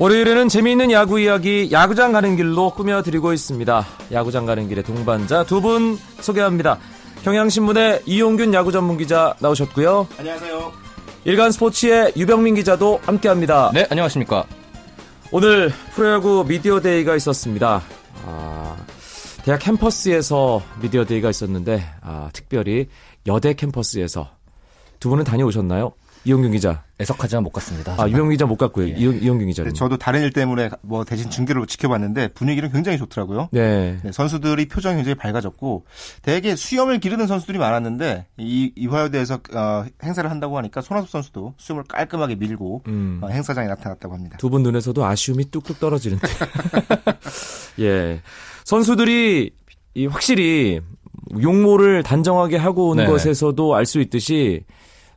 월요일에는 재미있는 야구 이야기 야구장 가는 길로 꾸며드리고 있습니다. 야구장 가는 길의 동반자 두 분 소개합니다. 경향신문의 이용균 야구 전문 기자 나오셨고요. 안녕하세요. 일간 스포츠의 유병민 기자도 함께합니다. 네, 안녕하십니까. 오늘 프로야구 미디어 데이가 있었습니다. 아, 대학 캠퍼스에서 미디어 데이가 있었는데 아, 특별히 여대 캠퍼스에서 두 분은 다녀오셨나요? 이용균 기자. 애석하지만 못 갔습니다. 아, 유명 기자 못 갔고요. 예. 이용, 이용균 기자는. 네, 저도 다른 일 때문에 뭐 대신 중계로 지켜봤는데 분위기는 굉장히 좋더라고요. 네. 네, 선수들이 표정이 굉장히 밝아졌고 대개 수염을 기르는 선수들이 많았는데 이 이화여대에서 어, 행사를 한다고 하니까 손아섭 선수도 수염을 깔끔하게 밀고 음. 어, 행사장에 나타났다고 합니다. 두 분 눈에서도 아쉬움이 뚝뚝 떨어지는데. 예. 선수들이 이 확실히 용모를 단정하게 하고 온 네. 것에서도 알 수 있듯이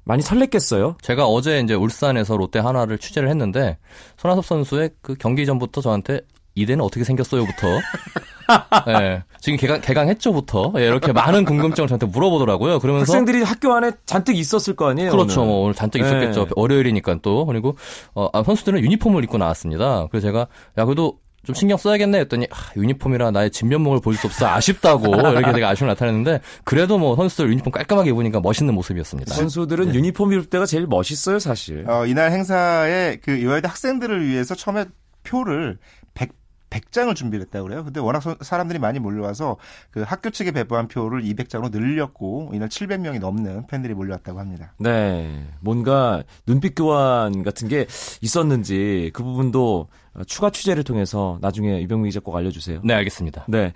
많이 설렜겠어요. 제가 어제 이제 울산에서 롯데 하나를 취재를 했는데 손아섭 선수의 그 경기 전부터 저한테 이대는 어떻게 생겼어요부터 예, 지금 개강 개강했죠부터 예, 이렇게 많은 궁금증을 저한테 물어보더라고요. 그러면서 학생들이 학교 안에 잔뜩 있었을 거 아니에요. 그렇죠. 오늘. 뭐 오늘 잔뜩 네. 있었겠죠. 월요일이니까 또 그리고 어, 아, 선수들은 유니폼을 입고 나왔습니다. 그래서 제가 야 그래도 좀 신경 써야겠네 했더니 아, 유니폼이라 나의 진면목을 보일 수 없어 아쉽다고 이렇게 되게 아쉬움을 나타냈는데 그래도 뭐 선수들 유니폼 깔끔하게 입으니까 멋있는 모습이었습니다. 선수들은 유니폼 입을 때가 제일 멋있어요, 사실. 어, 이날 행사에 그 이화여대 학생들을 위해서 처음에 표를 100 100장을 준비를 했다고 그래요. 근데 워낙 서- 사람들이 많이 몰려와서 그 학교 측에 배부한 표를 200장으로 늘렸고 이날 700명이 넘는 팬들이 몰려왔다고 합니다. 네. 뭔가 눈빛 교환 같은 게 있었는지 그 부분도 추가 취재를 통해서 나중에 유병민 기자 꼭 알려주세요. 네, 알겠습니다. 네.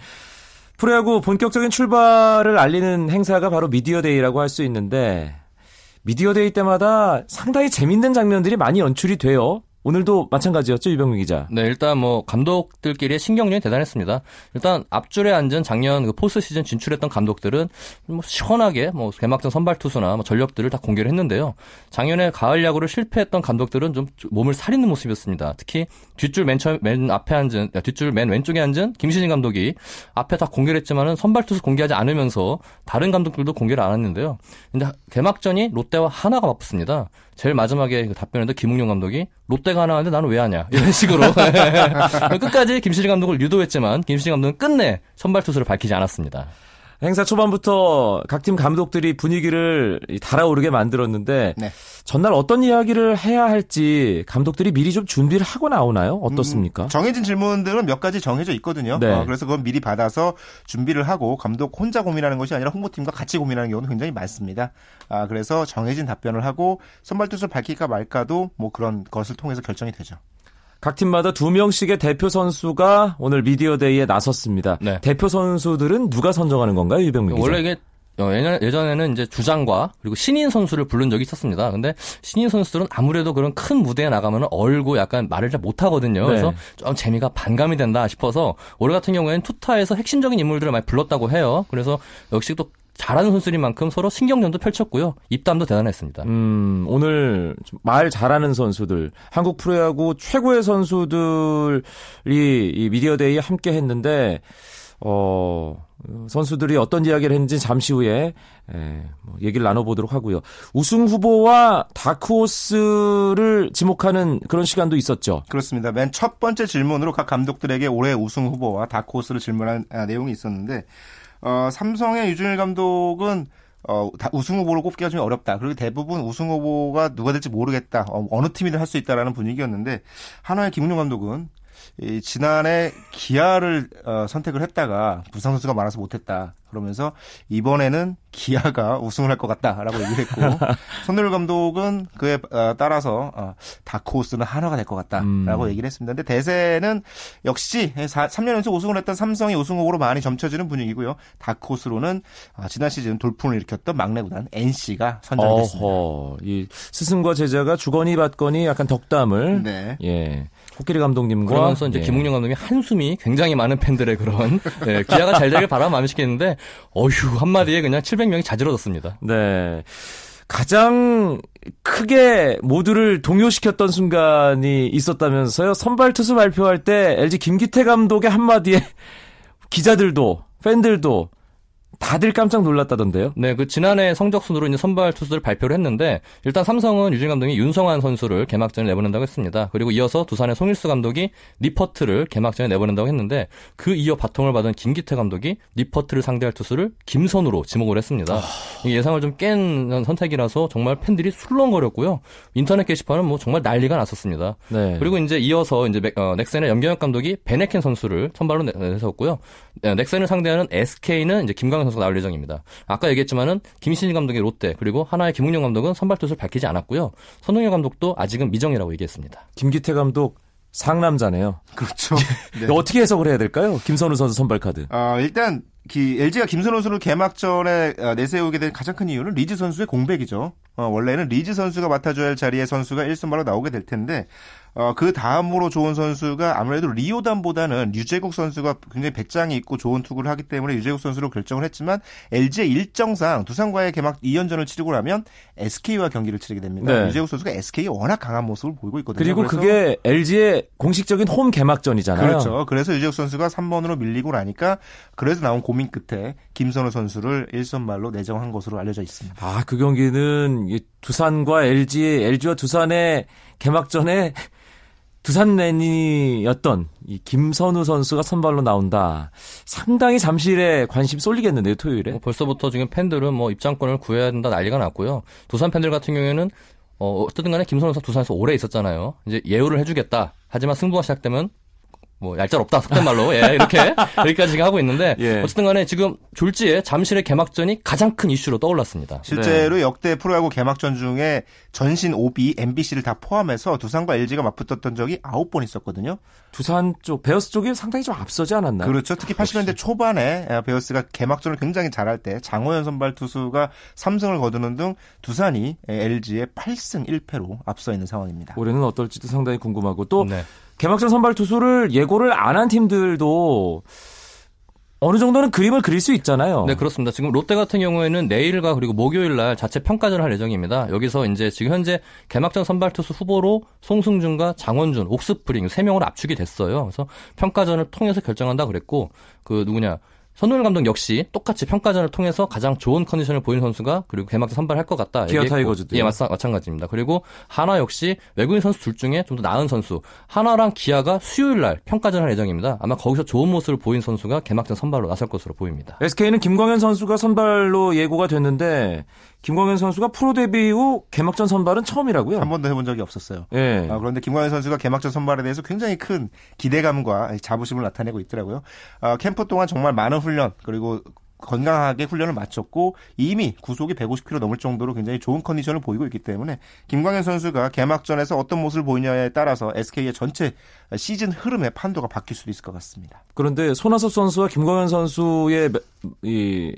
프로야구 본격적인 출발을 알리는 행사가 바로 미디어데이라고 할 수 있는데 미디어데이 때마다 상당히 재밌는 장면들이 많이 연출이 돼요. 오늘도 마찬가지였죠, 유병민 기자. 네, 일단 뭐 감독들끼리의 신경전이 대단했습니다. 일단 앞줄에 앉은 작년 그 포스트 시즌 진출했던 감독들은 뭐 시원하게 뭐 개막전 선발 투수나 뭐 전력들을 다 공개를 했는데요. 작년에 가을 야구를 실패했던 감독들은 좀 몸을 사리는 모습이었습니다. 특히 뒷줄 맨, 처음, 맨 앞에 앉은 야, 뒷줄 맨 왼쪽에 앉은 김시진 감독이 앞에 다 공개를 했지만은 선발 투수 공개하지 않으면서 다른 감독들도 공개를 안 했는데요. 근데 개막전이 롯데와 하나가 맞붙습니다. 제일 마지막에 그 답변인데 김웅룡 감독이 롯데가 하나 하는데 나는 왜 하냐 이런 식으로 끝까지 김시진 감독을 유도했지만 김시진 감독은 끝내 선발 투수를 밝히지 않았습니다. 행사 초반부터 각 팀 감독들이 분위기를 이 달아오르게 만들었는데 네. 전날 어떤 이야기를 해야 할지 감독들이 미리 좀 준비를 하고 나오나요? 어떻습니까? 음, 정해진 질문들은 몇 가지 정해져 있거든요. 네. 어, 그래서 그건 미리 받아서 준비를 하고 감독 혼자 고민하는 것이 아니라 홍보팀과 같이 고민하는 경우도 굉장히 많습니다. 아, 그래서 정해진 답변을 하고 선발 투수를 밝힐까 말까도 뭐 그런 것을 통해서 결정이 되죠. 각 팀마다 두 명씩의 대표 선수가 오늘 미디어데이에 나섰습니다. 네. 대표 선수들은 누가 선정하는 건가요, 유병민 기자? 원래 이게 어, 예전- 예전에는 이제 주장과 그리고 신인 선수를 부른 적이 있었습니다. 근데 신인 선수들은 아무래도 그런 큰 무대에 나가면 얼고 약간 말을 잘 못하거든요. 네. 그래서 좀 재미가 반감이 된다 싶어서 올해 같은 경우에는 투타에서 핵심적인 인물들을 많이 불렀다고 해요. 그래서 역시 또 잘하는 선수인 만큼 서로 신경전도 펼쳤고요. 입담도 대단했습니다. 음, 오늘 좀말 잘하는 선수들, 한국 프로야구 최고의 선수들이 이 미디어데이에 함께 했는데, 어, 선수들이 어떤 이야기를 했는지 잠시 후에 에, 뭐 얘기를 나눠보도록 하고요. 우승 후보와 다크호스를 지목하는 그런 시간도 있었죠. 그렇습니다. 맨 첫 번째 질문으로 각 감독들에게 올해 우승 후보와 다크호스를 질문한 아, 내용이 있었는데 어, 삼성의 유준일 감독은 어, 다 우승 후보를 꼽기가 좀 어렵다. 그리고 대부분 우승 후보가 누가 될지 모르겠다. 어, 느 팀이든 할 수 있다라는 분위기였는데 한화의 김웅룡 감독은 이 지난해 기아를 어, 선택을 했다가 부상 선수가 많아서 못했다. 그러면서 이번에는 기아가 우승을 할 것 같다라고 얘기를 했고 손흥민 감독은 그에 어, 따라서 어, 다크호스는 한화가 될 것 같다라고 음. 얘기를 했습니다. 근데 대세는 역시 3년 연속 우승을 했던 삼성이 우승 후보로 많이 점쳐지는 분위기고요. 다크호스로는 아, 지난 시즌 돌풍을 일으켰던 막내 구단 NC가 선정이 됐습니다. 어허, 이 스승과 제자가 주거니 받거니 약간 덕담을 네. 예 코끼리 감독님과 그러면서 이제 예. 김웅룡 감독이 한숨이 굉장히 많은 팬들의 그런 예, 기아가 잘 되길 바라 마음이 시켰는데 어휴 한마디에 그냥 700명이 자지러졌습니다. 네. 가장 크게 모두를 동요시켰던 순간이 있었다면서요. 선발 투수 발표할 때 LG 김기태 감독의 한마디에 기자들도 팬들도 다들 깜짝 놀랐다던데요. 네, 그 지난해 성적 순으로 이제 선발 투수를 발표를 했는데 일단 삼성은 유진 감독이 윤성환 선수를 개막전에 내보낸다고 했습니다. 그리고 이어서 두산의 송일수 감독이 니퍼트를 개막전에 내보낸다고 했는데 그 이어 바통을 받은 김기태 감독이 니퍼트를 상대할 투수를 김선우로 지목을 했습니다. 아... 예상을 좀 깬 선택이라서 정말 팬들이 술렁거렸고요. 인터넷 게시판은 뭐 정말 난리가 났었습니다. 네. 그리고 이제 이어서 이제 어, 넥센의 염경엽 감독이 베네켄 선수를 선발로 내세웠고요. 네, 넥센을 상대하는 SK는 이제 김광현 선수가 나올 예정입니다. 아까 얘기했지만은 김시진 감독의 롯데 그리고 한화의 김응용 감독은 선발 투수를 밝히지 않았고요. 선동열 감독도 아직은 미정이라고 얘기했습니다. 김기태 감독 상남자네요. 그렇죠. 네. 어떻게 해석을 해야 될까요? 김선우 선수 선발 카드. 아, 일단 기, LG가 김선우 선수를 개막전에 아, 내세우게 된 가장 큰 이유는 리즈 선수의 공백이죠. 어, 원래는 리즈 선수가 맡아줘야 할 자리에 선수가 1선발로 나오게 될 텐데 어, 그 다음으로 좋은 선수가 아무래도 리오단보다는 류제국 선수가 굉장히 배짱이 있고 좋은 투구를 하기 때문에 류제국 선수로 결정을 했지만 LG의 일정상 두산과의 개막 2연전을 치르고 나면 SK와 경기를 치르게 됩니다. 네. 유재국 선수가 SK에 워낙 강한 모습을 보이고 있거든요. 그리고 그게 LG의 공식적인 홈 개막전이잖아요. 그렇죠. 그래서 유재국 선수가 3번으로 밀리고 나니까 그래서 나온 고민 끝에 김선우 선수를 1선발로 내정한 것으로 알려져 있습니다. 아, 그 경기는 두산과 LG, LG와 두산의 개막전에 두산맨이었던 이 김선우 선수가 선발로 나온다. 상당히 잠실에 관심 쏠리겠는데요, 토요일에. 뭐 벌써부터 지금 팬들은 뭐 입장권을 구해야 된다 난리가 났고요. 두산 팬들 같은 경우에는 어, 어쨌든 간에 김선우 선수 두산에서 오래 있었잖아요. 이제 예우를 해주겠다. 하지만 승부가 시작되면 뭐 얄짤 없다 속된 말로 예 이렇게 여기까지 지금 하고 있는데 예. 어쨌든 간에 지금 졸지에 잠실의 개막전이 가장 큰 이슈로 떠올랐습니다. 실제로 네. 역대 프로야구 개막전 중에 전신 OB, MBC를 다 포함해서 두산과 LG가 맞붙었던 적이 9번 있었거든요. 두산 쪽 베어스 쪽이 상당히 좀 앞서지 않았나요? 그렇죠. 특히 80년대 초반에 베어스가 개막전을 굉장히 잘할 때 장호연 선발 투수가 3승을 거두는 등 두산이 LG의 8승 1패로 앞서 있는 상황입니다. 올해는 어떨지도 상당히 궁금하고 또 네. 개막전 선발 투수를 예고를 안 한 팀들도 어느 정도는 그림을 그릴 수 있잖아요. 네, 그렇습니다. 지금 롯데 같은 경우에는 내일과 그리고 목요일 날 자체 평가전을 할 예정입니다. 여기서 이제 지금 현재 개막전 선발 투수 후보로 송승준과 장원준, 옥스프링 세 명으로 압축이 됐어요. 그래서 평가전을 통해서 결정한다 그랬고 그 누구냐 선우열 감독 역시 똑같이 평가전을 통해서 가장 좋은 컨디션을 보인 선수가 그리고 개막전 선발할 것 같다. 기아 타이거즈도 예, 마찬, 마찬가지입니다. 그리고 하나 역시 외국인 선수 둘 중에 좀 더 나은 선수. 하나랑 기아가 수요일 날 평가전 할 예정입니다. 아마 거기서 좋은 모습을 보인 선수가 개막전 선발로 나설 것으로 보입니다. SK는 김광현 선수가 선발로 예고가 됐는데 김광현 선수가 프로 데뷔 후 개막전 선발은 처음이라고요? 한 번도 해본 적이 없었어요. 네. 아, 그런데 김광현 선수가 개막전 선발에 대해서 굉장히 큰 기대감과 자부심을 나타내고 있더라고요. 아, 캠프 동안 정말 많은 훈련 그리고 건강하게 훈련을 마쳤고 이미 구속이 150km 넘을 정도로 굉장히 좋은 컨디션을 보이고 있기 때문에 김광현 선수가 개막전에서 어떤 모습을 보이냐에 따라서 SK의 전체 시즌 흐름의 판도가 바뀔 수도 있을 것 같습니다. 그런데 손아섭 선수와 김광현 선수의 이,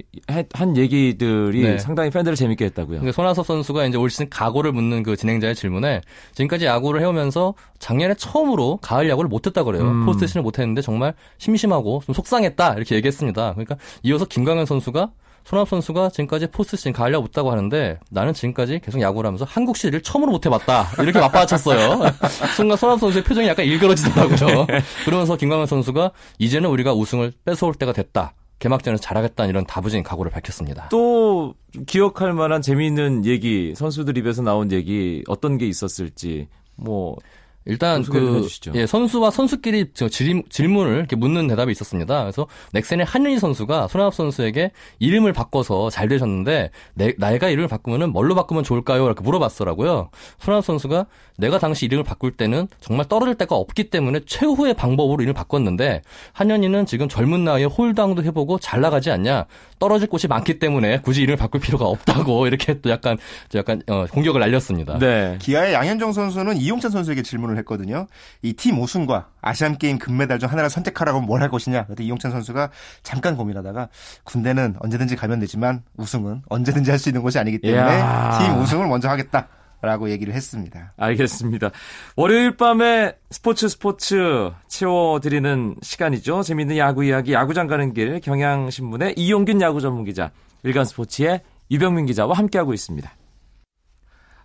한 얘기들이 네. 상당히 팬들을 재밌게 했다고요. 손아섭 선수가 이제 올 시즌 각오를 묻는 그 진행자의 질문에 지금까지 야구를 해오면서 작년에 처음으로 가을 야구를 못했다 그래요. 음. 포스트 시즌을 못했는데 정말 심심하고 좀 속상했다 이렇게 얘기했습니다. 그러니까 이어서 김광현 선수가 손아섭 선수가 지금까지 포스트 시즌 가을 야구 못 했다고 하는데 나는 지금까지 계속 야구를 하면서 한국 시리즈를 처음으로 못 해봤다 이렇게 맞받아쳤어요. 순간 손아섭 선수의 표정이 약간 일그러지더라고요. 그러면서 김광현 선수가 이제는 우리가 우승을 뺏어올 때가 됐다. 개막전에서 잘하겠다는 이런 다부진 각오를 밝혔습니다. 또 기억할 만한 재미있는 얘기, 선수들 입에서 나온 얘기 어떤 게 있었을지 뭐 일단 그 예, 선수와 선수끼리 질문을 이렇게 묻는 대답이 있었습니다. 그래서 넥센의 한윤희 선수가 손아섭 선수에게 이름을 바꿔서 잘 되셨는데 내, 나이가 이름을 바꾸면은 뭘로 바꾸면 좋을까요? 이렇게 물어봤더라고요. 손아섭 선수가 내가 당시 이름을 바꿀 때는 정말 떨어질 데가 없기 때문에 최후의 방법으로 이름을 바꿨는데 한현희는 지금 젊은 나이에 홀당도 해보고 잘 나가지 않냐? 떨어질 곳이 많기 때문에 굳이 이름을 바꿀 필요가 없다고 이렇게 또 약간 약간 어, 공격을 날렸습니다. 네. 기아의 양현종 선수는 이용찬 선수에게 질문을 했거든요. 이팀 우승과 아시안 게임 금메달 중 하나를 선택하라고 뭘 할 것이냐. 그때 이용찬 선수가 잠깐 고민하다가 군대는 언제든지 가면 되지만 우승은 언제든지 할 수 있는 곳이 아니기 때문에 이야. 팀 우승을 먼저 하겠다. 라고 얘기를 했습니다. 알겠습니다. 월요일 밤에 스포츠 스포츠 채워드리는 시간이죠. 재밌는 야구 이야기, 야구장 가는 길, 경향신문의 이용균 야구 전문 기자, 일간스포츠의 유병민 기자와 함께하고 있습니다.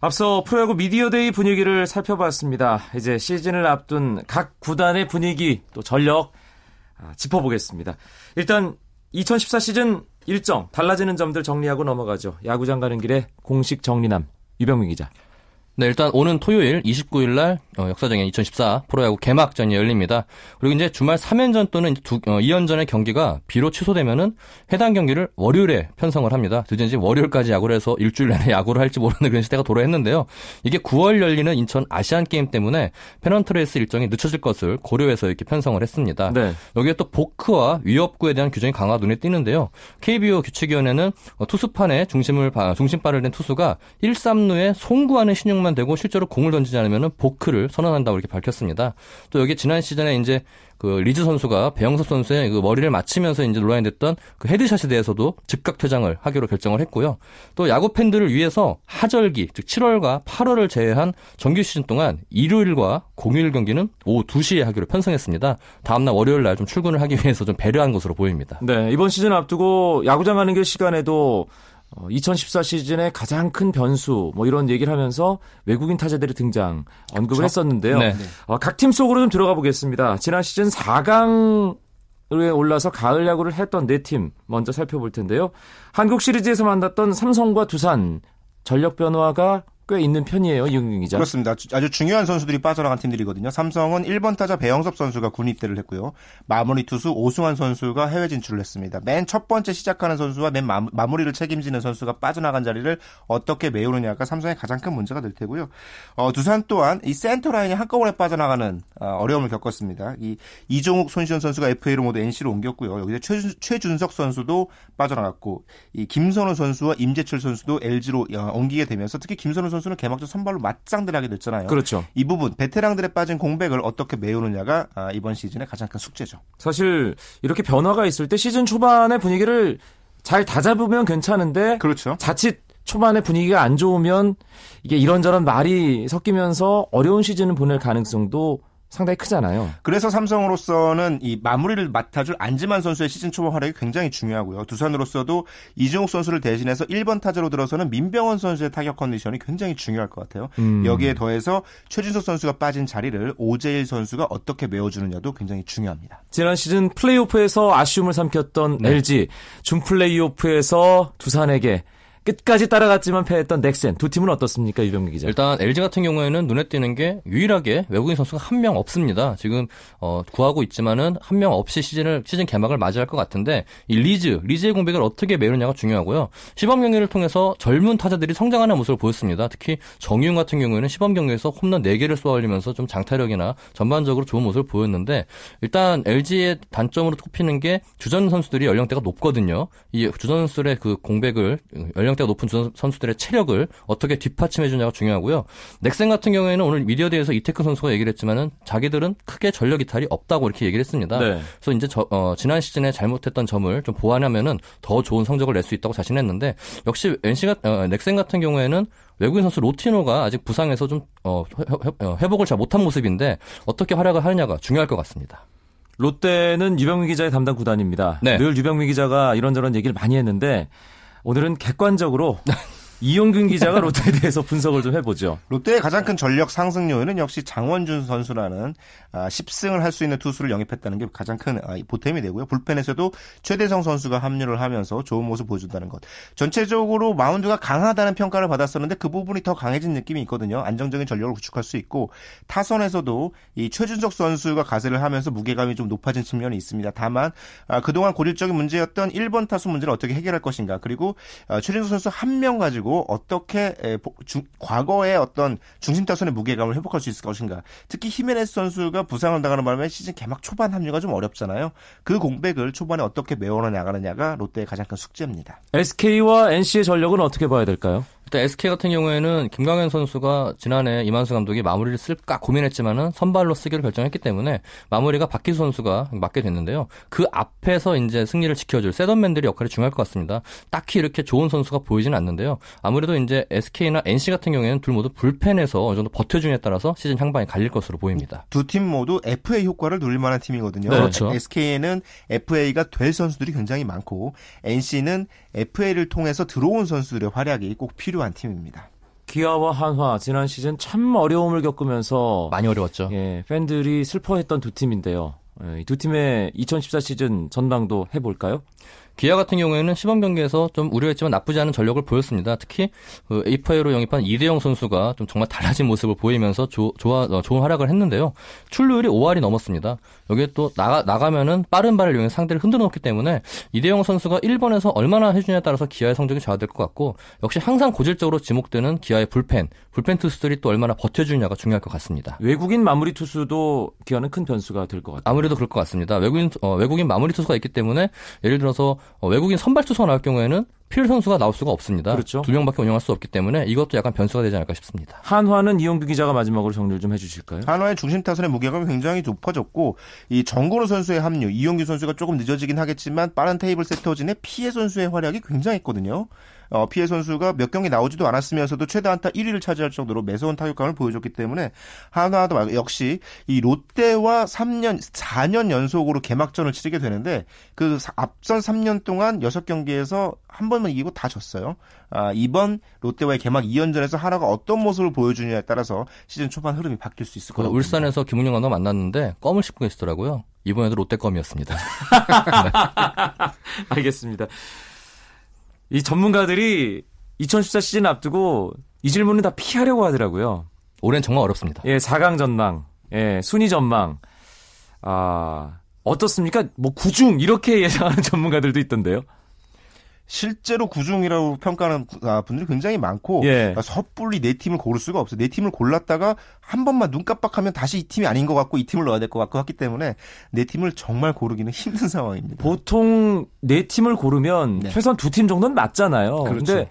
앞서 프로야구 미디어데이 분위기를 살펴봤습니다. 이제 시즌을 앞둔 각 구단의 분위기 또 전력 아, 짚어보겠습니다. 일단 2014 시즌 일정 달라지는 점들 정리하고 넘어가죠. 야구장 가는 길에 공식 정리남 유병민 기자. 네, 일단 오는 토요일 29일 날 어, 역사적인 2014 프로야구 개막전이 열립니다. 그리고 이제 주말 3연전 또는 두, 어, 2연전의 경기가 비로 취소되면은 해당 경기를 월요일에 편성을 합니다. 드디어 이제 월요일까지 야구를 해서 일주일 내내 야구를 할지 모르는 그런 시대가 도래했는데요. 이게 9월 열리는 인천 아시안 게임 때문에 페넌트레이스 일정이 늦춰질 것을 고려해서 이렇게 편성을 했습니다. 네. 여기에 또 보크와 위협구에 대한 규정이 강화 눈에 띄는데요. KBO 규칙위원회는 어, 투수판에 중심을 중심발을 낸 투수가 1, 3루에 송구하는 신용 만 되고 실제로 공을 던지지 않으면 보크를 선언한다고 이렇게 밝혔습니다. 또 여기 지난 시즌에 이제 그 리즈 선수가 배영섭 선수의 그 머리를 맞히면서 이제 논란이 됐던 그 헤드샷에 대해서도 즉각 퇴장을 하기로 결정을 했고요. 또 야구 팬들을 위해서 하절기 즉 7월과 8월을 제외한 정규 시즌 동안 일요일과 공휴일 경기는 오후 2시에 하기로 편성했습니다. 다음 날 월요일 날 좀 출근을 하기 위해서 좀 배려한 것으로 보입니다. 네, 이번 시즌 앞두고 야구장 가는 길 시간에도 2014 어, 시즌의 가장 큰 변수 뭐 이런 얘기를 하면서 외국인 타자들의 등장 언급을 그렇죠? 했었는데요. 네. 어, 각팀 속으로 좀 들어가 보겠습니다. 지난 시즌 4강 에 올라서 가을 야구를 했던 네 팀 먼저 살펴볼 텐데요. 한국 시리즈에서 만났던 삼성과 두산 전력 변화가 꽤 있는 편이에요, 이용균 기자. 그렇습니다. 아주 중요한 선수들이 빠져나간 팀들이거든요. 삼성은 1번 타자 배영섭 선수가 군 입대를 했고요. 마무리 투수 오승환 선수가 해외 진출을 했습니다. 맨 첫 번째 시작하는 선수와 맨 마, 무리를 책임지는 선수가 빠져나간 자리를 어떻게 메우느냐가 삼성의 가장 큰 문제가 될 테고요. 어, 두산 또한 이 센터 라인이 한꺼번에 빠져나가는 어, 려움을 겪었습니다. 이 이종욱, 손시현 선수가 FA로 모두 NC로 옮겼고요. 여기서 최, 최준석 선수도 빠져나갔고 이 김선호 선수와 임재철 선수도 LG로 어, 옮기게 되면서 특히 김선호 선수는 개막전 선발로 맞짱들 하게 됐잖아요. 그렇죠. 이 부분 베테랑들의 빠진 공백을 어떻게 메우느냐가 아, 이번 시즌의 가장 큰 숙제죠. 사실 이렇게 변화가 있을 때 시즌 초반의 분위기를 잘 다잡으면 괜찮은데 그렇죠. 자칫 초반에 분위기가 안 좋으면 이게 이런저런 말이 섞이면서 어려운 시즌을 보낼 가능성도 상당히 크잖아요. 그래서 삼성으로서는 이 마무리를 맡아줄 안지만 선수의 시즌 초반 활약이 굉장히 중요하고요. 두산으로서도 이종욱 선수를 대신해서 1번 타자로 들어서는 민병헌 선수의 타격 컨디션이 굉장히 중요할 것 같아요. 음. 여기에 더해서 최진석 선수가 빠진 자리를 오재일 선수가 어떻게 메워주느냐도 굉장히 중요합니다. 지난 시즌 플레이오프에서 아쉬움을 삼켰던 네. LG 준 플레이오프에서 두산에게 끝까지 따라갔지만 패했던 넥센 두 팀은 어떻습니까 유병민 기자? 일단 LG 같은 경우에는 눈에 띄는 게 유일하게 외국인 선수가 한 명 없습니다. 지금 어, 구하고 있지만은 한 명 없이 시즌을 시즌 개막을 맞이할 것 같은데 이 리즈 리즈의 공백을 어떻게 메우느냐가 중요하고요. 시범 경기를 통해서 젊은 타자들이 성장하는 모습을 보였습니다. 특히 정의윤 같은 경우에는 시범 경기에서 홈런 4개를 쏘아올리면서 좀 장타력이나 전반적으로 좋은 모습을 보였는데 일단 LG의 단점으로 꼽히는 게 주전 선수들이 연령대가 높거든요. 이 주전 선수들의 그 공백을 연령 연령대가 높은 선수들의 체력을 어떻게 뒷받침해 주냐가 중요하고요. 넥센 같은 경우에는 오늘 미디어대에서 이태크 선수가 얘기를 했지만은 자기들은 크게 전력 이탈이 없다고 이렇게 얘기를 했습니다. 네. 그래서 이제 저, 어, 지난 시즌에 잘못했던 점을 좀 보완하면은 더 좋은 성적을 낼 수 있다고 자신했는데 역시 NC가 어, 넥센 같은 경우에는 외국인 선수 로티노가 아직 부상에서 좀 어, 어, 회복을 잘 못한 모습인데 어떻게 활약을 하느냐가 중요할 것 같습니다. 롯데는 유병민 기자의 담당 구단입니다. 네. 늘 유병민 기자가 이런저런 얘기를 많이 했는데 오늘은 객관적으로 이용균 기자가 롯데에 대해서 분석을 좀 해보죠. 롯데의 가장 큰 전력 상승 요인은 역시 장원준 선수라는 10승을 아, 할수 있는 투수를 영입했다는 게 가장 큰 아, 보탬이 되고요. 불펜에서도 최대성 선수가 합류를 하면서 좋은 모습 보여준다는 것. 전체적으로 마운드가 강하다는 평가를 받았었는데 그 부분이 더 강해진 느낌이 있거든요. 안정적인 전력을 구축할 수 있고 타선에서도 이 최준석 선수가 가세를 하면서 무게감이 좀 높아진 측면이 있습니다. 다만 아, 그동안 고질적인 문제였던 1번 타수 문제를 어떻게 해결할 것인가 그리고 최준석 선수 한 명 가지고 어떻게 과거의 어떤 중심 타선의 무게감을 회복할 수 있을 것인가. 특히 히메네스 선수가 부상을 당하는 바람에 시즌 개막 초반 합류가 좀 어렵잖아요. 그 공백을 초반에 어떻게 메워 나가느냐가 롯데의 가장 큰 숙제입니다. SK와 NC의 전력은 어떻게 봐야 될까요? 일단 SK 같은 경우에는 김광현 선수가 지난해 이만수 감독이 마무리를 쓸까 고민했지만은 선발로 쓰기로 결정했기 때문에 마무리가 박기수 선수가 맡게 됐는데요. 그 앞에서 이제 승리를 지켜줄 세던맨들의 역할이 중요할 것 같습니다. 딱히 이렇게 좋은 선수가 보이지는 않는데요. 아무래도 이제 SK나 NC 같은 경우에는 둘 모두 불펜에서 어느 정도 버텨주냐에 따라서 시즌 향방이 갈릴 것으로 보입니다. 두 팀 모두 FA 효과를 누릴 만한 팀이거든요. 네. 그렇죠. SK는 FA가 될 선수들이 굉장히 많고 NC는 FA를 통해서 들어온 선수들의 활약이 꼭 필요 한 팀입니다. 기아와 한화 지난 시즌 참 어려움을 겪으면서 많이 어려웠죠. 예, 팬들이 슬퍼했던 두 팀인데요. 예, 이두 팀의 2014 시즌 전망도 해볼까요? 기아 같은 경우에는 시범 경기에서 좀 우려했지만 나쁘지 않은 전력을 보였습니다. 특히 그 에이파이로 영입한 이대영 선수가 좀 정말 달라진 모습을 보이면서 조, 좋아, 어, 좋은 활약을 했는데요. 출루율이 5할이 넘었습니다. 여기에 또 나가, 나가면은 빠른 발을 이용해 상대를 흔들어 놓기 때문에 이대영 선수가 1번에서 얼마나 해주냐에 따라서 기아의 성적이 좌우될 것 같고 역시 항상 고질적으로 지목되는 기아의 불펜, 불펜 투수들이 또 얼마나 버텨주냐가 중요할 것 같습니다. 외국인 마무리 투수도 기아는 큰 변수가 될 것 같아요. 아무래도 그럴 것 같습니다. 외국인 어, 외국인 마무리 투수가 있기 때문에 예를 들어서 어, 외국인 선발 투수가 나올 경우에는 필 선수가 나올 수가 없습니다. 그렇죠. 두 명밖에 운영할 수 없기 때문에 이것도 약간 변수가 되지 않을까 싶습니다. 한화는 이용규 기자가 마지막으로 정리를 좀 해주실까요? 한화의 중심 타선의 무게감이 굉장히 높아졌고 이 정근우 선수의 합류, 이용규 선수가 조금 늦어지긴 하겠지만 빠른 테이블 세터진의 피해 선수의 활약이 굉장했거든요. 어, 피해 선수가 몇 경기 나오지도 않았으면서도 최다 안타 1위를 차지할 정도로 매서운 타격감을 보여줬기 때문에 한화도 역시 이 롯데와 3년, 4년 연속으로 개막전을 치르게 되는데 그 앞선 3년 동안 6경기에서 한 번만 이기고 다 졌어요. 아, 이번 롯데와의 개막 2연전에서 하나가 어떤 모습을 보여주느냐에 따라서 시즌 초반 흐름이 바뀔 수 있을 그 거라고. 울산에서 김웅영 감독 만났는데 껌을 씹고 계시더라고요. 이번에도 롯데 껌이었습니다. 알겠습니다. 이 전문가들이 2014 시즌 앞두고 이 질문을 다 피하려고 하더라고요. 올해는 정말 어렵습니다. 예, 4강 전망, 예, 순위 전망. 아, 어떻습니까? 뭐 구중 이렇게 예상하는 전문가들도 있던데요. 실제로 구중이라고 평가하는 아, 분들이 굉장히 많고 예. 섣불리 네 팀을 고를 수가 없어요. 네 팀을 골랐다가 한 번만 눈 깜빡하면 다시 이 팀이 아닌 것 같고 이 팀을 넣어야 될 것 같고 했기 때문에 네 팀을 정말 고르기는 힘든 상황입니다. 보통 네 팀을 고르면 네. 최소한 두 팀 정도는 맞잖아요. 그렇죠.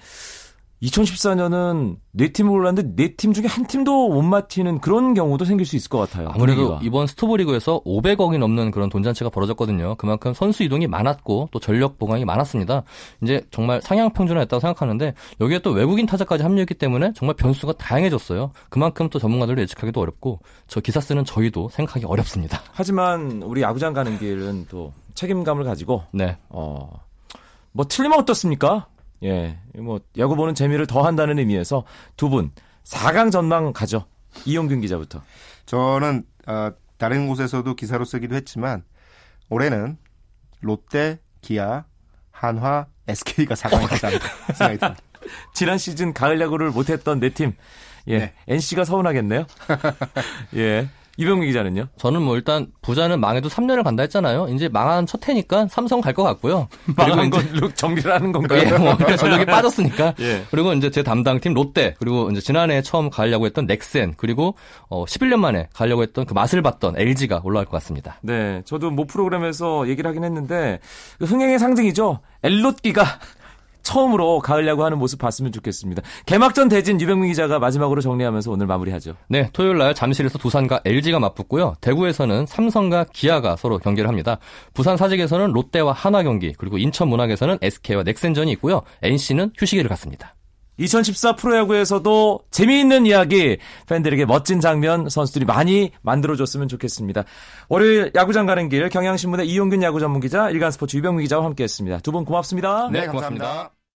근데 2014년은 네 팀을 골랐는데 네 팀 중에 한 팀도 못 맞히는 그런 경우도 생길 수 있을 것 같아요. 아무래도 분위기가. 이번 스토브리그에서 500억이 넘는 그런 돈 잔치가 벌어졌거든요. 그만큼 선수 이동이 많았고 또 전력 보강이 많았습니다. 이제 정말 상향 평준화 했다고 생각하는데 여기에 또 외국인 타자까지 합류했기 때문에 정말 변수가 다양해졌어요. 그만큼 또 전문가들도 예측하기도 어렵고 저 기사 쓰는 저희도 생각하기 어렵습니다. 하지만 우리 야구장 가는 길은 또 책임감을 가지고 네. 어, 뭐 틀리면 어떻습니까? 예, 뭐 야구 보는 재미를 더한다는 의미에서 두 분 4강 전망 가죠. 이용균 기자부터. 저는 어, 다른 곳에서도 기사로 쓰기도 했지만 올해는 롯데, 기아, 한화, SK가 4강에 가지 않을까 생각이 듭니다. 지난 시즌 가을 야구를 못했던 네 팀. 예, 네. NC가 서운하겠네요. 예, 이병규 기자는요? 저는 뭐 일단 부자는 망해도 3년을 간다 했잖아요. 이제 망한 첫 해니까 삼성 갈 것 같고요. 망한 걸로 정리를 하는 건가요? 예, 뭐 일단 전력이 빠졌으니까. 예. 그리고 이제 제 담당팀 롯데 그리고 이제 지난해 처음 가려고 했던 넥센 그리고 어 11년 만에 가려고 했던 그 맛을 봤던 LG가 올라갈 것 같습니다. 네, 저도 모 프로그램에서 얘기를 하긴 했는데 그 흥행의 상징이죠. 엘롯기가 처음으로 가을 야구 하는 모습 봤으면 좋겠습니다. 개막전 대진 유병민 기자가 마지막으로 정리하면서 오늘 마무리하죠. 네, 토요일 날 잠실에서 두산과 LG가 맞붙고요. 대구에서는 삼성과 기아가 서로 경기를 합니다. 부산 사직에서는 롯데와 한화 경기, 그리고 인천 문학에서는 SK와 넥센전이 있고요. NC는 휴식일을 갖습니다. 2014 프로야구에서도 재미있는 이야기, 팬들에게 멋진 장면 선수들이 많이 만들어줬으면 좋겠습니다. 월요일 야구장 가는 길 경향신문의 이용균 야구 전문 기자, 일간스포츠 유병민 기자와 함께했습니다. 두 분 고맙습니다. 네, 고맙습니다.